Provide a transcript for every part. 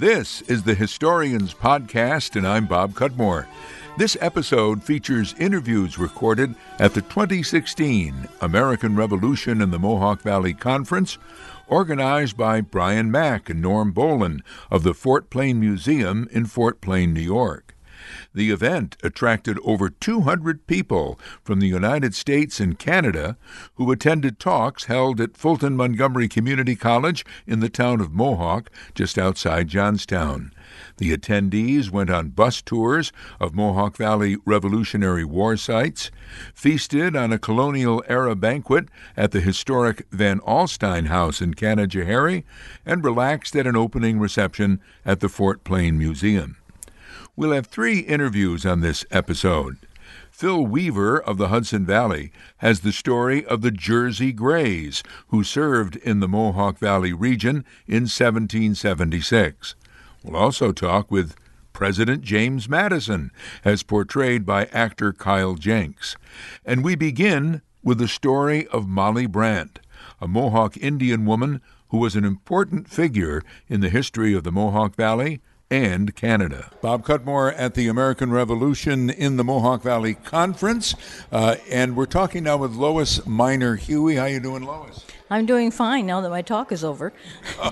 This is the Historians Podcast, and I'm Bob Cudmore. This episode features interviews recorded at the 2016 American Revolution in the Mohawk Valley Conference, organized by Brian Mack and Norm Bollen of the Fort Plain Museum in Fort Plain, New York. The event attracted over 200 people from the United States and Canada who attended talks held at Fulton Montgomery Community College in the town of Mohawk, just outside Johnstown. The attendees went on bus tours of Mohawk Valley Revolutionary War sites, feasted on a colonial era banquet at the historic Van Alstyne House in Canajoharie, and relaxed at an opening reception at the Fort Plain Museum. We'll have three interviews on this episode. Phil Weaver of the Hudson Valley has the story of the Jersey Greys, who served in the Mohawk Valley region in 1776. We'll also talk with President James Madison, as portrayed by actor Kyle Jenks. And we begin with the story of Molly Brant, a Mohawk Indian woman who was an important figure in the history of the Mohawk Valley and Canada. Bob Cudmore at the American Revolution in the Mohawk Valley Conference, uh, and we're talking now with Lois Miner Huey. How you doing, Lois? I'm doing fine now that my talk is over.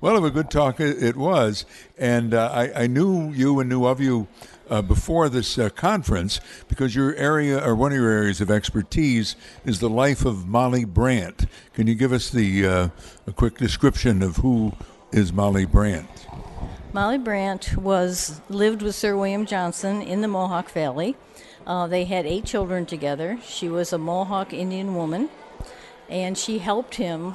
well, of a good talk it was, and uh, I, I, knew you and knew of you uh, before this uh, conference because your area or one of your areas of expertise is the life of Molly Brant. Can you give us the uh, a quick description of who is Molly Brant? Molly Brant was lived with Sir William Johnson in the Mohawk Valley. Uh, they had eight children together. She was a Mohawk Indian woman, and she helped him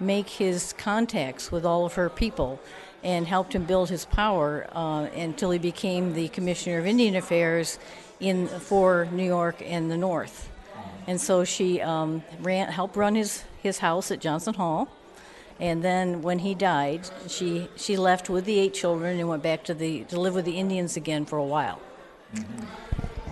make his contacts with all of her people and helped him build his power uh, until he became the Commissioner of Indian Affairs in for New York and the North. And so she um, ran, helped run his, his house at Johnson Hall and then when he died, she she left with the eight children and went back to the to live with the Indians again for a while. Mm-hmm.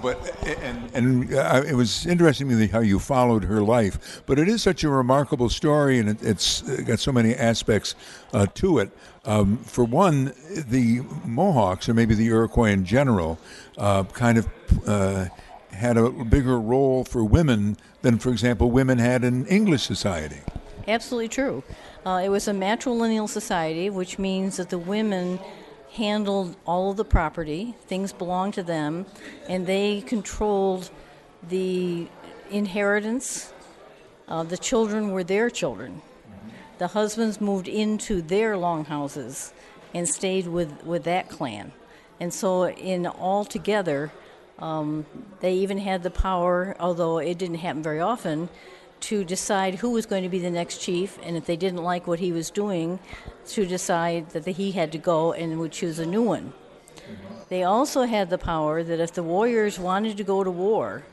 But and and uh, it was interesting to me how you followed her life. But it is such a remarkable story, and it, it's got so many aspects uh, to it. Um, for one, the Mohawks, or maybe the Iroquois in general, uh, kind of uh, had a bigger role for women than, for example, women had in English society. Absolutely true. Uh, it was a matrilineal society, which means that the women handled all of the property, things belonged to them, and they controlled the inheritance. Uh, the children were their children. The husbands moved into their longhouses and stayed with, with that clan. And so, in all together, um, they even had the power, although it didn't happen very often, to decide who was going to be the next chief, and if they didn't like what he was doing, to decide that he had to go and would choose a new one. They also had the power that if the warriors wanted to go to war,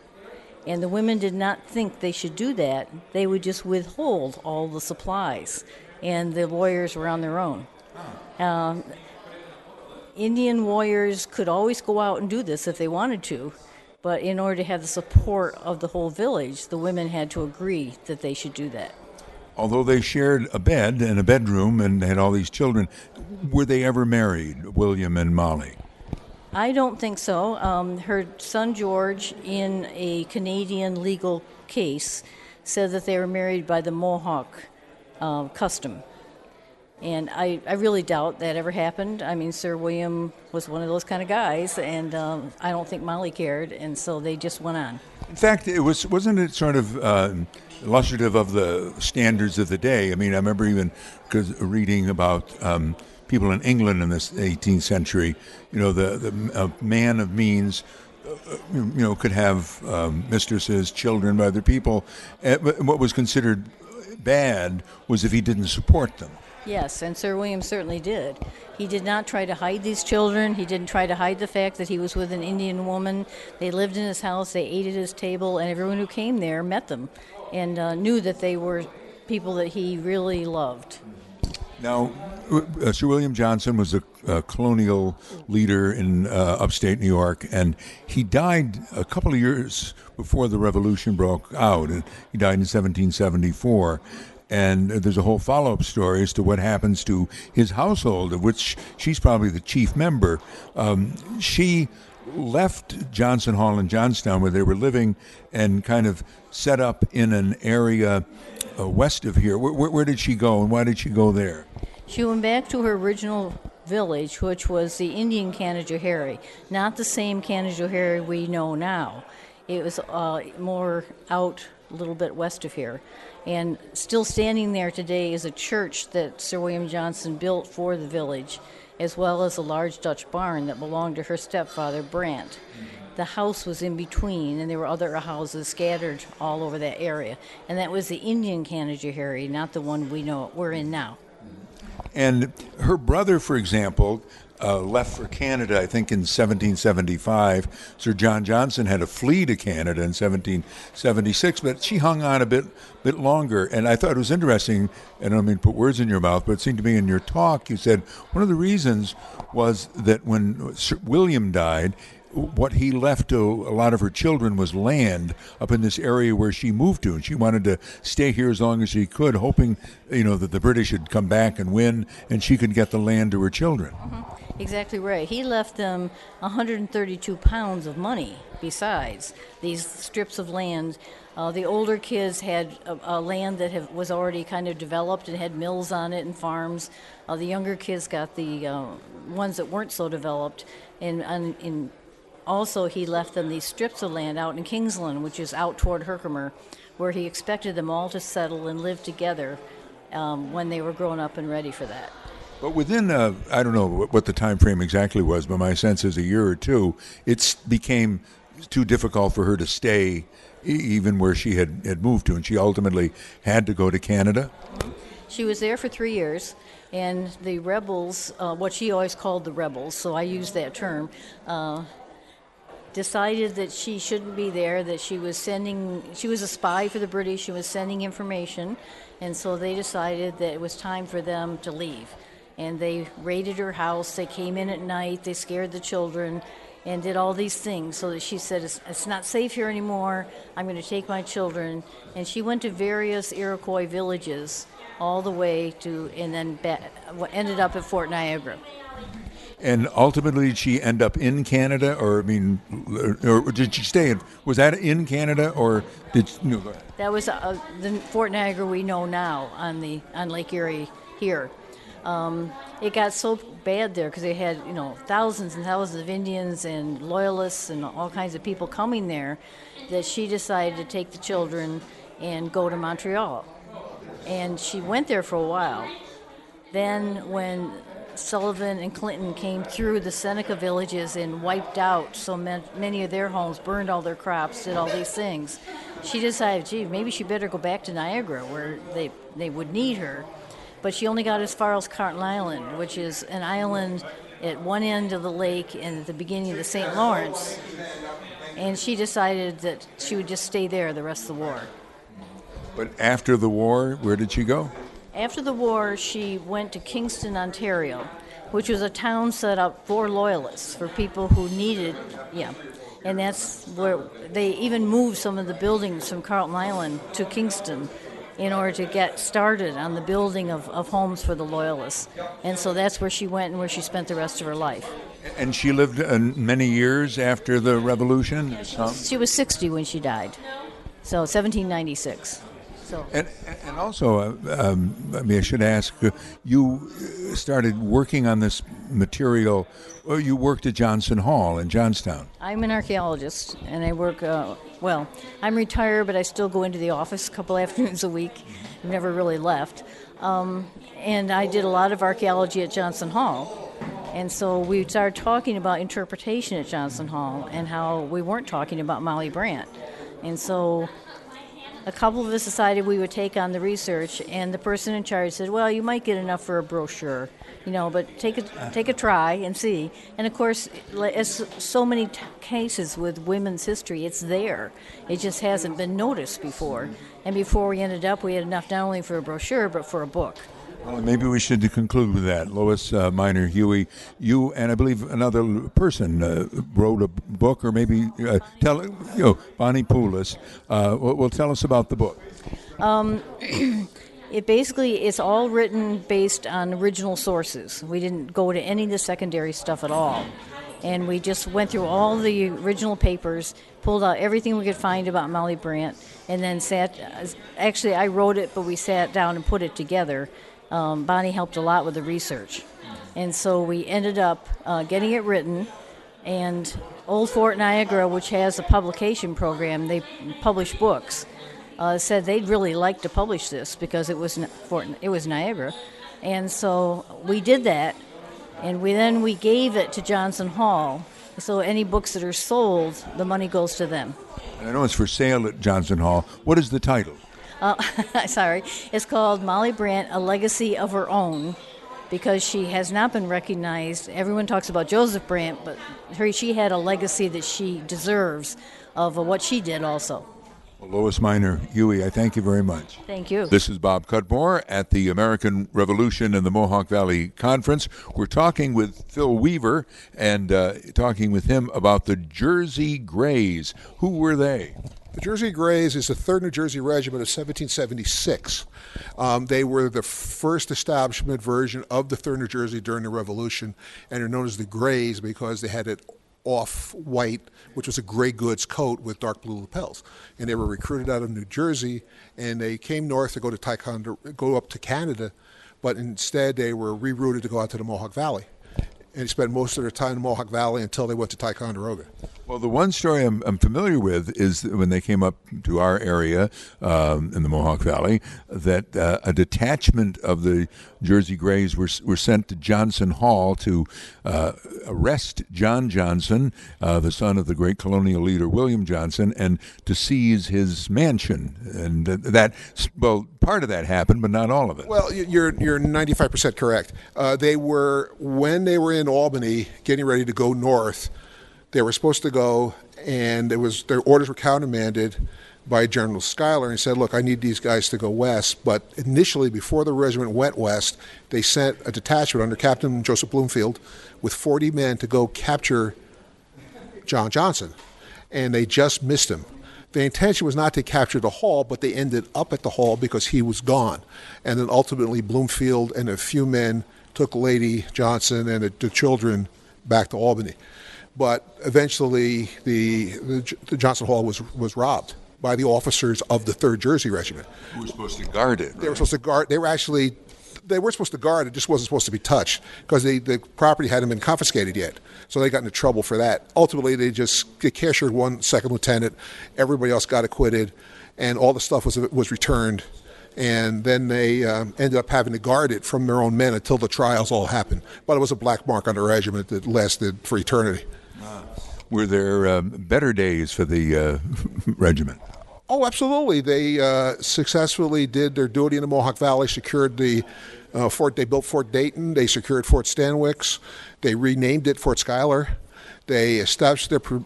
and the women did not think they should do that, they would just withhold all the supplies, and the warriors were on their own. Um, Indian warriors could always go out and do this if they wanted to, but in order to have the support of the whole village, the women had to agree that they should do that. Although they shared a bed and a bedroom and had all these children, were they ever married, William and Molly? I don't think so. Um, her son George, in a Canadian legal case, said that they were married by the Mohawk uh, custom. And I, I really doubt that ever happened. I mean, Sir William was one of those kind of guys, and um, I don't think Molly cared, and so they just went on. In fact, it was wasn't it sort of uh, illustrative of the standards of the day? I mean, I remember even reading about um, people in England in this 18th century. You know, the the man of means uh, you know, could have um, mistresses, children by other people. And What was considered bad was if he didn't support them. Yes, and Sir William certainly did. He did not try to hide these children. He didn't try to hide the fact that he was with an Indian woman. They lived in his house, they ate at his table, and everyone who came there met them and uh, knew that they were people that he really loved. Now, uh, Sir William Johnson was a, a colonial leader in uh, upstate New York, and he died a couple of years before the Revolution broke out. He died in 1774. And there's a whole follow-up story as to what happens to his household, of which she's probably the chief member. Um, she left Johnson Hall in Johnstown, where they were living, and kind of set up in an area uh, west of here. Where, where, where did she go, and why did she go there? She went back to her original village, which was the Indian Canajoharie, not the same Canajoharie we know now. It was uh, more out a little bit west of here. And still standing there today is a church that Sir William Johnson built for the village, as well as a large Dutch barn that belonged to her stepfather, Brant. The house was in between, and there were other houses scattered all over that area. And that was the Indian Canajoharie, not the one we know we're in now. And her brother, for example, uh, left for Canada, I think in 1775. Sir John Johnson had to flee to Canada in 1776, but she hung on a bit bit longer. And I thought it was interesting, and I don't mean put words in your mouth, but it seemed to me in your talk you said one of the reasons was that when Sir William died, what he left to a lot of her children was land up in this area where she moved to, and she wanted to stay here as long as she could, hoping, you know, that the British would come back and win, and she could get the land to her children. Mm-hmm. Exactly right. He left them 132 pounds of money besides these strips of land. Uh, the older kids had a, land that have, was already kind of developed and had mills on it and farms. Uh, the younger kids got the uh, ones that weren't so developed. And, and, and, also, he left them these strips of land out in Kingsland, which is out toward Herkimer, where he expected them all to settle and live together um, when they were grown up and ready for that. But within, uh, I don't know what the time frame exactly was, but my sense is a year or two, it became too difficult for her to stay even where she had, had moved to, and she ultimately had to go to Canada. She was there for three years, and the rebels, uh, what she always called the rebels, so I use that term, uh, decided that she shouldn't be there, that she was sending, she was a spy for the British, she was sending information, and so they decided that it was time for them to leave and they raided her house. They came in at night. They scared the children and did all these things so that she said, It's, it's not safe here anymore. I'm going to take my children. And she went to various Iroquois villages all the way to, and then ended up at Fort Niagara. And ultimately, did she end up in Canada, or I mean, or did she stay in? Was that in Canada, or did she, no, that was uh, the Fort Niagara we know now on the on Lake Erie here. Um, it got so bad there because they had you know thousands and thousands of Indians and loyalists and all kinds of people coming there that she decided to take the children and go to Montreal. And she went there for a while. Then when Sullivan and Clinton came through the Seneca villages and wiped out so many of their homes, burned all their crops, did all these things. She decided, gee, maybe she better go back to Niagara where they, they would need her but she only got as far as Carlton Island, which is an island at one end of the lake and at the beginning of the St. Lawrence. And she decided that she would just stay there the rest of the war. But after the war, where did she go? After the war, she went to Kingston, Ontario, which was a town set up for loyalists, for people who needed, yeah. And that's where they even moved some of the buildings from Carlton Island to Kingston in order to get started on the building of, of homes for the Loyalists. And so that's where she went and where she spent the rest of her life. And she lived uh, many years after the revolution? Yeah, she, was, she was 60 when she died. So 1796. So. And, and also, uh, um, I mean, I should ask, uh, you started working on this material. Well, you worked at Johnson Hall in Johnstown. I'm an archaeologist, and I work. Uh, well, I'm retired, but I still go into the office a couple afternoons a week. I've never really left. Um, and I did a lot of archaeology at Johnson Hall. And so we started talking about interpretation at Johnson Hall and how we weren't talking about Molly Brant. And so a couple of us decided we would take on the research, and the person in charge said, "Well, you might get enough for a brochure, you know, but take a take a try and see." And of course, as so many t- cases with women's history, it's there. It just hasn't been noticed before. And before we ended up, we had enough not only for a brochure but for a book. Well, maybe we should conclude with that. Lois uh, Huey, you and I believe another person uh, wrote a book, or maybe uh, tell you know, Bonnie Pulis uh, will, will, tell us about the book. Um, It basically it's all written based on original sources. We didn't go to any of the secondary stuff at all. And we just went through all the original papers, pulled out everything we could find about Molly Brant, and then sat. Actually, I wrote it, but we sat down and put it together. Um, Bonnie helped a lot with the research. And so we ended up uh, getting it written. And Old Fort Niagara, which has a publication program, they publish books uh, said they'd really like to publish this because it was Fort, it was Niagara, and so we did that, and we then we gave it to Johnson Hall. So any books that are sold, the money goes to them. I know it's for sale at Johnson Hall. What is the title? Uh, sorry, it's called Molly Brant: A Legacy of Her Own, because she has not been recognized. Everyone talks about Joseph Brant, but her, she had a legacy that she deserves of what she did also. Well, Lois Miner, Huey, I thank you very much. Thank you. This is Bob Cudmore at the American Revolution and the Mohawk Valley Conference. We're talking with Phil Weaver and uh, talking with him about the Jersey Greys. Who were they? The Jersey Greys is the 3rd New Jersey Regiment of 1776. Um, they were the first establishment version of the 3rd New Jersey during the Revolution, and are known as the Greys because they had it off white, which was a gray goods coat with dark blue lapels. And they were recruited out of New Jersey, and they came north to go to Ticonderoga, go up to Canada, but instead they were rerouted to go out to the Mohawk Valley and he spent most of their time in the Mohawk Valley until they went to Ticonderoga. Well, the one story I'm, I'm familiar with is when they came up to our area um, in the Mohawk Valley, that uh, a detachment of the Jersey Greys were, were sent to Johnson Hall to uh, arrest John Johnson, uh, the son of the great colonial leader William Johnson, and to seize his mansion. And that, well, part of that happened, but not all of it. Well, you're you're 95% correct. Uh, they were when they were in Albany, getting ready to go north they were supposed to go, and it was their orders were countermanded by General Schuyler and he said, "Look, I need these guys to go west." But initially, before the regiment went west, they sent a detachment under Captain Joseph Bloomfield with 40 men to go capture John Johnson, and they just missed him. The intention was not to capture the hall, but they ended up at the hall because he was gone. And then ultimately, Bloomfield and a few men took Lady Johnson and the children back to Albany but eventually the, the, the, Johnson Hall was was robbed by the officers of the Third Jersey Regiment. Who were supposed to guard it? Right? They were supposed to guard. They were actually they were supposed to guard. It just wasn't supposed to be touched because the property hadn't been confiscated yet. So they got into trouble for that. Ultimately, they just they cashiered one second lieutenant. Everybody else got acquitted, and all the stuff was was returned. And then they um, ended up having to guard it from their own men until the trials all happened. But it was a black mark on the regiment that lasted for eternity. Were there um, better days for the uh, regiment? Oh, absolutely. They uh, successfully did their duty in the Mohawk Valley, secured the uh, fort. They built Fort Dayton. They secured Fort Stanwix. They renamed it Fort Schuyler. They established their pr-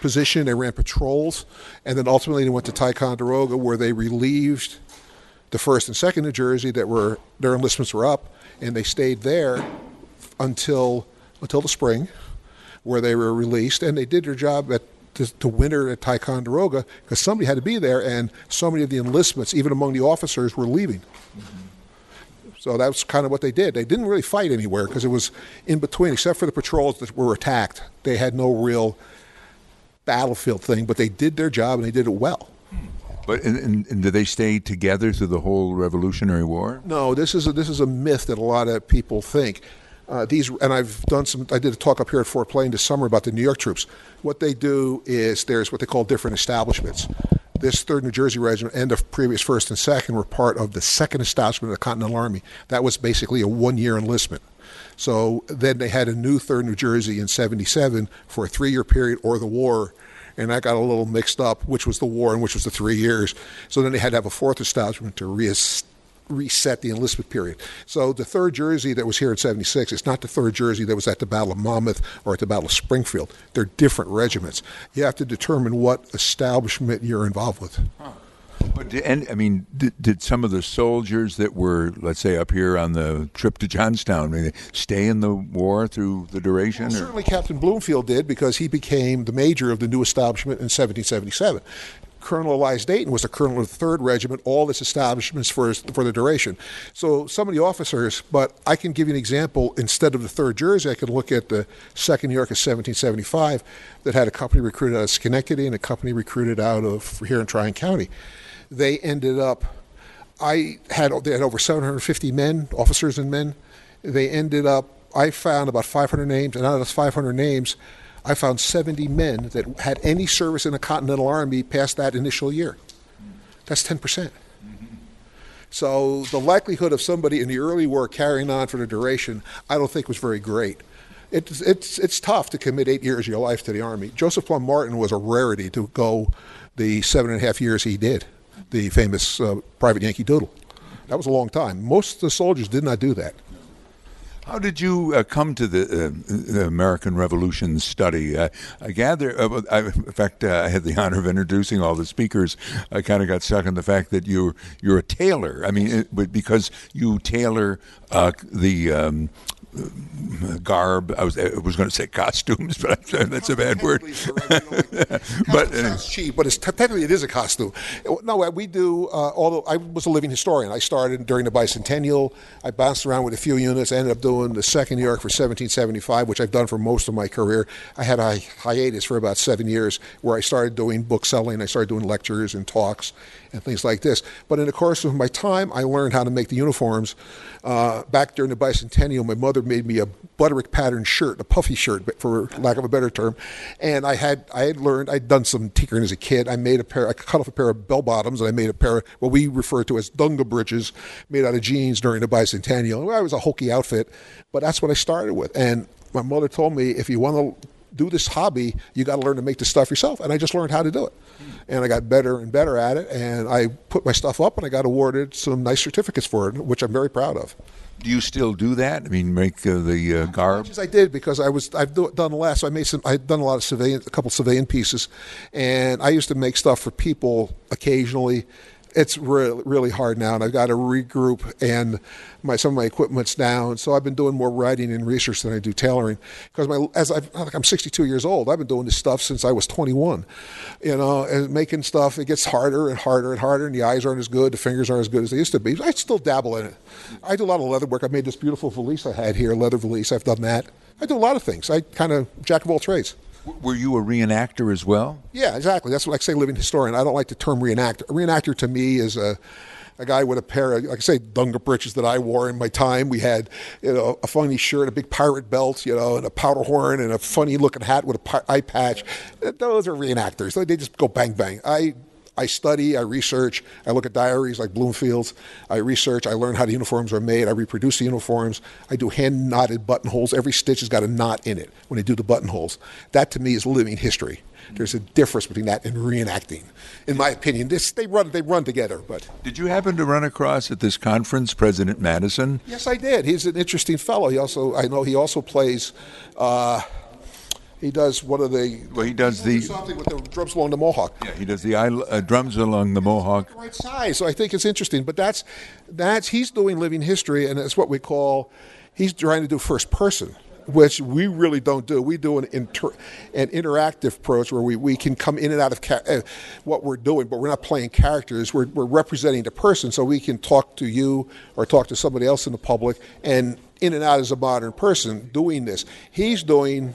position. They ran patrols, and then ultimately they went to Ticonderoga, where they relieved the first and second New Jersey that were their enlistments were up, and they stayed there until until the spring where they were released, and they did their job at to, to winter at Ticonderoga because somebody had to be there, and so many of the enlistments, even among the officers, were leaving. Mm-hmm. So that's kind of what they did. They didn't really fight anywhere because it was in between, except for the patrols that were attacked. They had no real battlefield thing, but they did their job and they did it well. But and, and, and, did they stay together through the whole Revolutionary War? No, this is a, this is a myth that a lot of people think. Uh, these, and I've done some. I did a talk up here at Fort Plain this summer about the New York troops. What they do is there's what they call different establishments. This Third New Jersey Regiment and the previous First and Second were part of the Second Establishment of the Continental Army. That was basically a one-year enlistment. So then they had a new Third New Jersey in '77 for a three-year period or the war and I got a little mixed up, which was the war and which was the three years. So then they had to have a fourth establishment to reestablish reset the enlistment period. So the third jersey that was here in 76 is not the third jersey that was at the Battle of Monmouth or at the Battle of Springfield. They're different regiments. You have to determine what establishment you're involved with. Huh. But and I mean, did, did, some of the soldiers that were, let's say, up here on the trip to Johnstown, I mean, stay in the war through the duration? Well, certainly, Captain Bloomfield did because he became the major of the new establishment in 1777 Colonel Elias Dayton was the colonel of the 3rd Regiment, all its establishments for, for the duration. So some of the officers, but I can give you an example. Instead of the 3rd Jersey, I could look at the 2nd New York of 1775 that had a company recruited out of Schenectady and a company recruited out of here in Tryon County. They ended up, I had, they had over 750 men, officers and men. They ended up, I found about 500 names, and out of those 500 names, I found 70 men that had any service in the Continental Army past that initial year. That's 10%. percent So the likelihood of somebody in the early war carrying on for the duration, I don't think was very great. It's, it's, it's tough to commit eight years of your life to the Army. Joseph Plum Martin was a rarity to go the seven and a half years he did, the famous uh, Private Yankee Doodle. That was a long time. Most of the soldiers did not do that. How did you uh, come to the, uh, the, American Revolution study? Uh, I gather, uh, I, in fact, uh, I had the honor of introducing all the speakers. I kind of got stuck on the fact that you're you're a tailor. I mean, it, because you tailor uh, the um, garb. I was I was going to say costumes, but that's a bad word. but it's cheap, but it's technically it is a costume. No, we do. Uh, although I was a living historian, I started during the bicentennial. I bounced around with a few units. I ended up doing the second New York for 1775, which I've done for most of my career. I had a hiatus for about seven years where I started doing book selling. I started doing lectures and talks and things like this. But in the course of my time, I learned how to make the uniforms. Uh, back during the bicentennial, my mother made me a Butterick pattern shirt, a puffy shirt, for lack of a better term. And I had I had learned I'd done some tinkering as a kid. I made a pair. I cut off a pair of bell bottoms, and I made a pair of what we refer to as dunga breeches, made out of jeans during the bicentennial. It was a hokey outfit, but that's what I started with. And my mother told me if you want to do this hobby, you got to learn to make the stuff yourself. And I just learned how to do it and I got better and better at it. And I put my stuff up, and I got awarded some nice certificates for it, which I'm very proud of. Do you still do that? I mean, make uh, the uh, garb? As I did because I was I've do, done less. So I made some. I've done a lot of civilian, a couple civilian pieces, and I used to make stuff for people occasionally it's really really hard now, and I've got to regroup, and my some of my equipment's down. So I've been doing more writing and research than I do tailoring because my as I've, I'm 62 years old. I've been doing this stuff since I was 21. You know, and making stuff it gets harder and harder and harder, and the eyes aren't as good, the fingers aren't as good as they used to be. I still dabble in it. I do a lot of leather work. I made this beautiful valise I had here, leather valise. I've done that. I do a lot of things. I kind of jack of all trades. Were you a reenactor as well? Yeah, exactly. That's what I say, living historian. I don't like the term reenactor. A reenactor to me is a a guy with a pair of, like I say, dunga breeches that I wore in my time. We had, you know, a funny shirt, a big pirate belt, you know, and a powder horn and a funny looking hat with a eye patch. Those are reenactors. They just go bang bang. I I study, I research, I look at diaries like Bloomfield's, I research, I learn how the uniforms are made, I reproduce the uniforms, I do hand knotted buttonholes. Every stitch has got a knot in it when they do the buttonholes. That to me is living history. There's a difference between that and reenacting, in my opinion. This, they run they run together. But did you happen to run across at this conference President Madison? Yes, I did. He's an interesting fellow. He also I know he also plays. Uh, he does what are they? Well, he does the something with the drums along the Mohawk. Yeah, he does the uh, drums along the Mohawk. Right size, so I think it's interesting. But that's that's he's doing living history, and it's what we call he's trying to do first person which we really don't do. We do an, inter, an interactive approach where we, we can come in and out of ca- uh, what we're doing, but we're not playing characters. We're, we're representing the person, so we can talk to you or talk to somebody else in the public and in and out as a modern person doing this. He's doing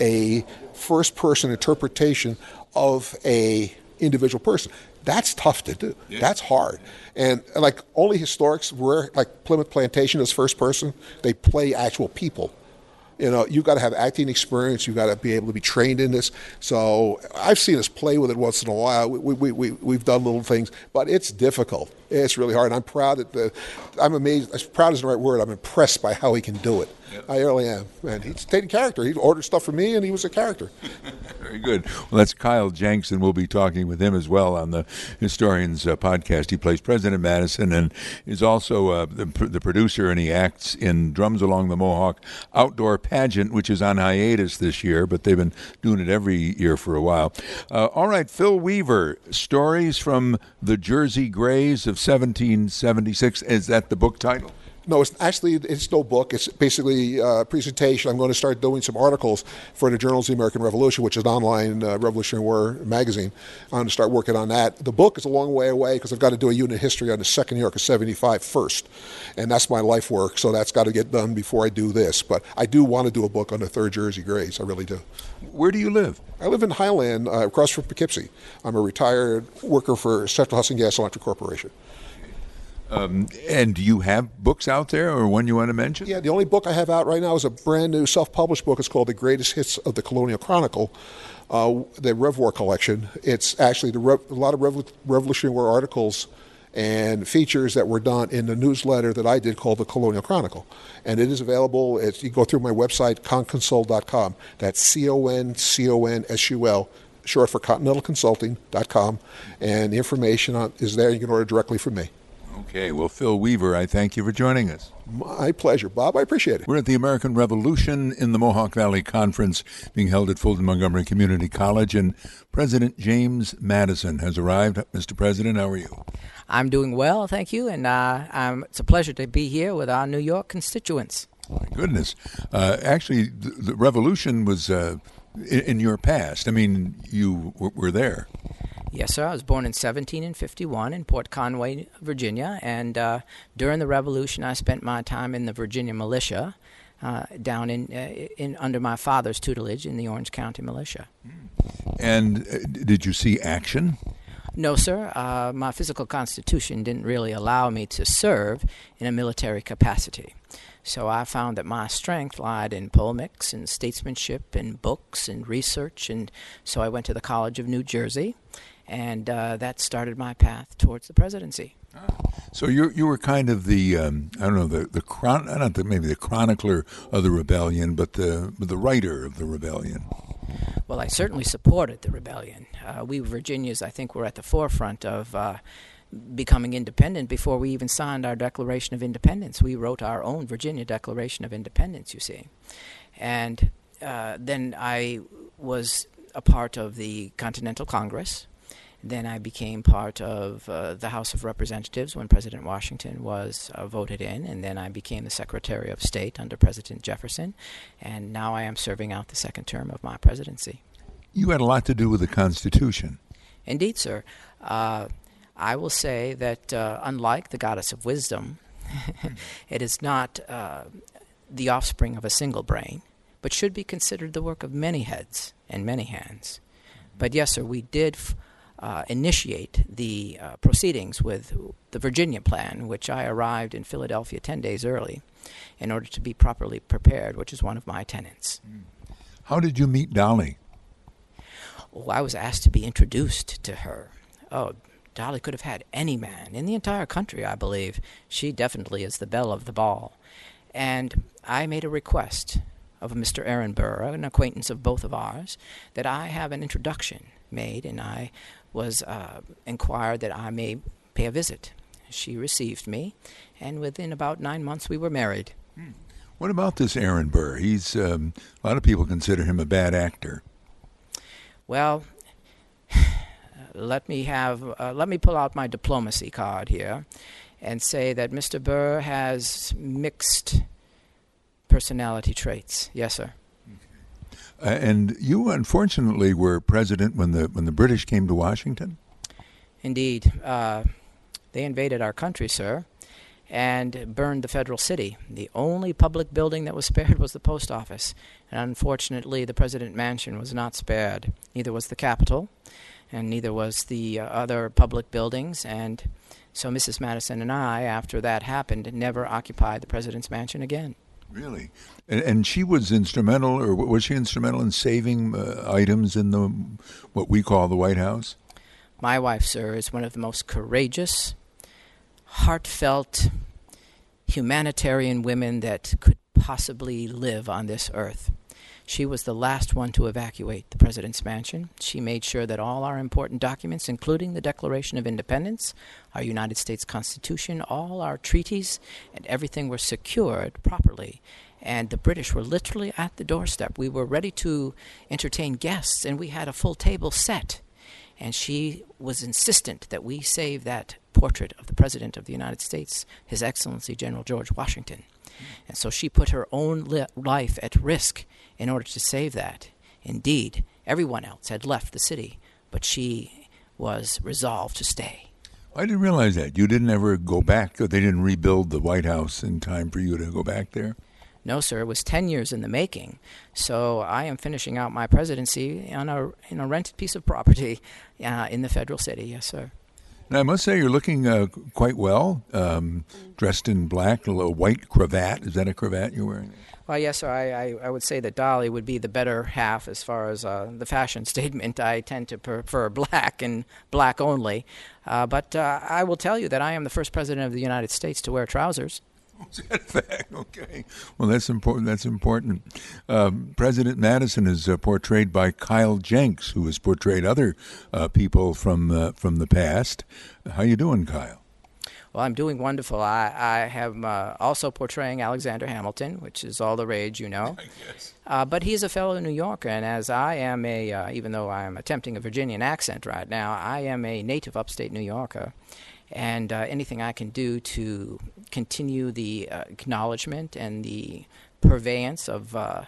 a first person interpretation of a individual person. That's tough to do. Yeah. That's hard. And like only historics were like Plymouth Plantation is first person. They play actual people. You know, you've got to have acting experience. You've got to be able to be trained in this. So I've seen us play with it once in a while. We, we, we, we've done little things, but it's difficult. It's really hard. And I'm proud that the, I'm amazed. Proud isn't the right word. I'm impressed by how he can do it. Yep. I really am. And he's taking character. He ordered stuff for me, and he was a character. Very good. Well, that's Kyle Jenks, and we'll be talking with him as well on the Historians uh, podcast. He plays President Madison and is also uh, the, the, producer, and he acts in Drums Along the Mohawk outdoor pageant, which is on hiatus this year, but they've been doing it every year for a while. Uh, all right, Phil Weaver, Stories from the Jersey Greys of 1776. Is that the book title? No, it's actually it's no book. It's basically a presentation. I'm going to start doing some articles for the Journals of the American Revolution, which is an online uh, Revolutionary War magazine. I'm going to start working on that. The book is a long way away because I've got to do a unit history on the Second New York of 75 first, and that's my life work. So that's got to get done before I do this. But I do want to do a book on the Third Jersey Greys. I really do. Where do you live? I live in Highland, uh, across from Poughkeepsie. I'm a retired worker for Central Hudson Gas Electric Corporation. Um, and do you have books out there or one you want to mention? Yeah, the only book I have out right now is a brand new self published book. It's called The Greatest Hits of the Colonial Chronicle, uh, the Rev War collection. It's actually Rev- a lot of Rev- Revolutionary War articles and features that were done in the newsletter that I did called the Colonial Chronicle. And it is available. It's, you go through my website, conconsul.com. That's C O N C O N S U L, short for continentalconsulting.com. And the information on, is there. You can order directly from me. Okay, well, Phil Weaver, I thank you for joining us. My pleasure, Bob. I appreciate it. We're at the American Revolution in the Mohawk Valley Conference being held at Fulton Montgomery Community College, and President James Madison has arrived. Mr. President, how are you? I'm doing well, thank you, and uh, it's a pleasure to be here with our New York constituents. My goodness. Uh, actually, the, the, revolution was uh, in, in, your past. I mean, you w- were there. Yes, sir. I was born in 1751 in Port Conway, Virginia, and uh, during the Revolution, I spent my time in the Virginia militia. Uh, down in, uh, in under my father's tutelage in the Orange County Militia. And uh, did you see action? No, sir. Uh, my physical constitution didn't really allow me to serve in a military capacity. So I found that my strength lied in polemics and statesmanship and books and research, and so I went to the College of New Jersey and uh, that started my path towards the presidency. So you you were kind of the um, I don't know the the chron I don't the, maybe the chronicler of the rebellion, but the the writer of the rebellion. Well, I certainly supported the rebellion. Uh, we Virginians, I think, were at the forefront of. Uh, becoming independent before we even signed our Declaration of Independence. We wrote our own Virginia Declaration of Independence, you see. And uh, then I was a part of the Continental Congress, then I became part of uh, the House of Representatives when President Washington was uh, voted in, and then I became the Secretary of State under President Jefferson, and now I am serving out the second term of my presidency. You had a lot to do with the Constitution. Indeed, sir. Uh, I will say that uh, unlike the Goddess of Wisdom, it is not uh, the offspring of a single brain, but should be considered the work of many heads and many hands. But yes, sir, we did. F- uh, initiate the uh, proceedings with the Virginia plan, which I arrived in Philadelphia 10 days early in order to be properly prepared, which is one of my tenets. How did you meet Dolly? Oh, I was asked to be introduced to her. Oh, Dolly could have had any man in the entire country, I believe. She definitely is the belle of the ball. And I made a request of Mr. Aaron Burr, an acquaintance of both of ours, that I have an introduction made, and I was uh, inquired that I may pay a visit. She received me, and within about nine months we were married. Hmm. What about this Aaron Burr? He's um, a lot of people consider him a bad actor. Well, let me have uh, let me pull out my diplomacy card here, and say that Mr. Burr has mixed personality traits. Yes, sir. Uh, and you, unfortunately, were president when the when the British came to Washington. Indeed, uh, they invaded our country, sir, and burned the federal city. The only public building that was spared was the post office, and unfortunately, the president mansion was not spared. Neither was the Capitol, and neither was the uh, other public buildings. And so, Mrs. Madison and I, after that happened, never occupied the president's mansion again. Really, and, and, she was instrumental, or was she instrumental in saving uh, items in the what we call the White House? My wife, sir, is one of the most courageous, heartfelt, humanitarian women that could possibly live on this earth. She was the last one to evacuate the President's mansion. She made sure that all our important documents, including the Declaration of Independence, our United States Constitution, all our treaties, and everything were secured properly. And the British were literally at the doorstep. We were ready to entertain guests, and we had a full table set. And she was insistent that we save that portrait of the President of the United States, His Excellency General George Washington. And so she put her own li- life at risk in order to save that. Indeed, everyone else had left the city, but she was resolved to stay. I didn't realize that. You didn't ever go back, or they didn't rebuild the White House in time for you to go back there? No, sir. It was 10 years in the making. So I am finishing out my presidency on a, in a rented piece of property uh, in the federal city. Yes, sir. Now, I must say, you're looking uh, quite well, um, dressed in black, a little white cravat. Is that a cravat you're wearing? Well, yes, sir. I, I, I, would say that Dolly would be the better half as far as uh, the fashion statement. I tend to prefer black and black only. Uh, but uh, I will tell you that I am the first president of the United States to wear trousers. Okay. Well, that's important. That's important. Um, President Madison is uh, portrayed by Kyle Jenks, who has portrayed other uh, people from uh, from the past. How you doing, Kyle? Well, I'm doing wonderful. I, I have uh, also portraying Alexander Hamilton, which is all the rage, you know. Yes. Uh, but he's a fellow New Yorker, and as I am a, uh, even though I am attempting a Virginian accent right now, I am a native upstate New Yorker and uh, anything I can do to continue the uh, acknowledgement and the purveyance of uh,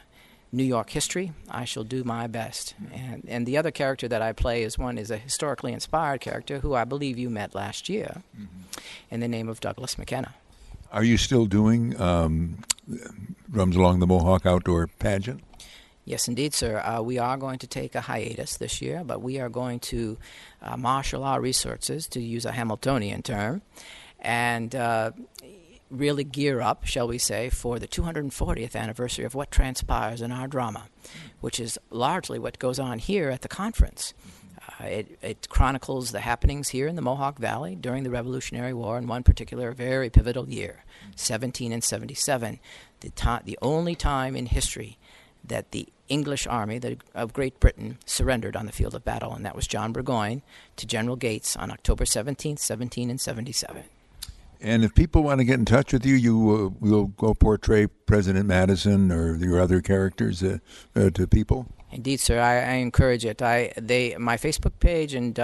New York history, I shall do my best. And, and the other character that I play is one is a historically inspired character who I believe you met last year, mm-hmm. in the name of Douglas McKenna. Are you still doing um, Drums Along the Mohawk outdoor pageant? Yes, indeed, sir. Uh, we are going to take a hiatus this year, but we are going to uh, marshal our resources, to use a Hamiltonian term, and uh, really gear up, shall we say, for the 240th anniversary of what transpires in our drama, which is largely what goes on here at the conference. Uh, it, it, chronicles the happenings here in the Mohawk Valley during the Revolutionary War in one particular very pivotal year, 17 and 77, the, to- the only time in history that the English army the, of Great Britain surrendered on the field of battle, and that was John Burgoyne to General Gates on October 17th, 17 and 77. And if people want to get in touch with you, you uh, will go portray President Madison or your other characters uh, uh, to people. Indeed, sir. I, I, encourage it. I they my Facebook page and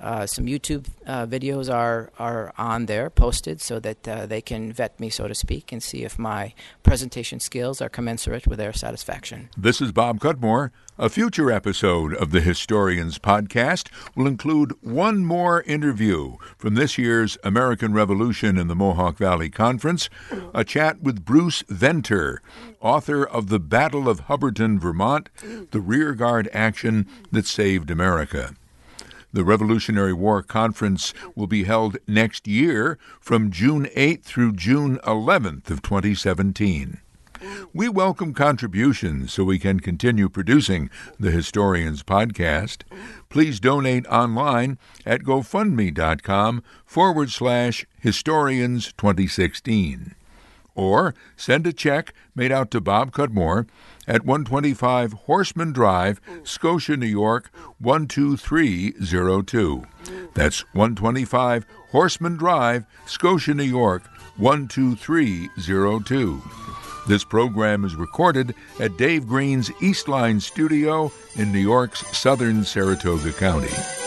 uh, some YouTube uh, videos are are on there, posted, so that uh, they can vet me, so to speak, and see if my presentation skills are commensurate with their satisfaction. This is Bob Cudmore. A future episode of the Historians Podcast will include one more interview from this year's American Revolution in the Mohawk Valley Conference, a chat with Bruce Venter, author of The Battle of Hubbardton, Vermont, the rearguard action that saved America. The Revolutionary War Conference will be held next year from June 8th through June 11th of 2017. We welcome contributions so we can continue producing the Historians Podcast. Please donate online at gofundme.com forward slash historians 2016 or send a check made out to Bob Cudmore at 125 Horseman Drive, Scotia, New York 12302. That's 125 Horseman Drive, Scotia, New York 12302. This program is recorded at Dave Green's Eastline Studio in New York's southern Saratoga County.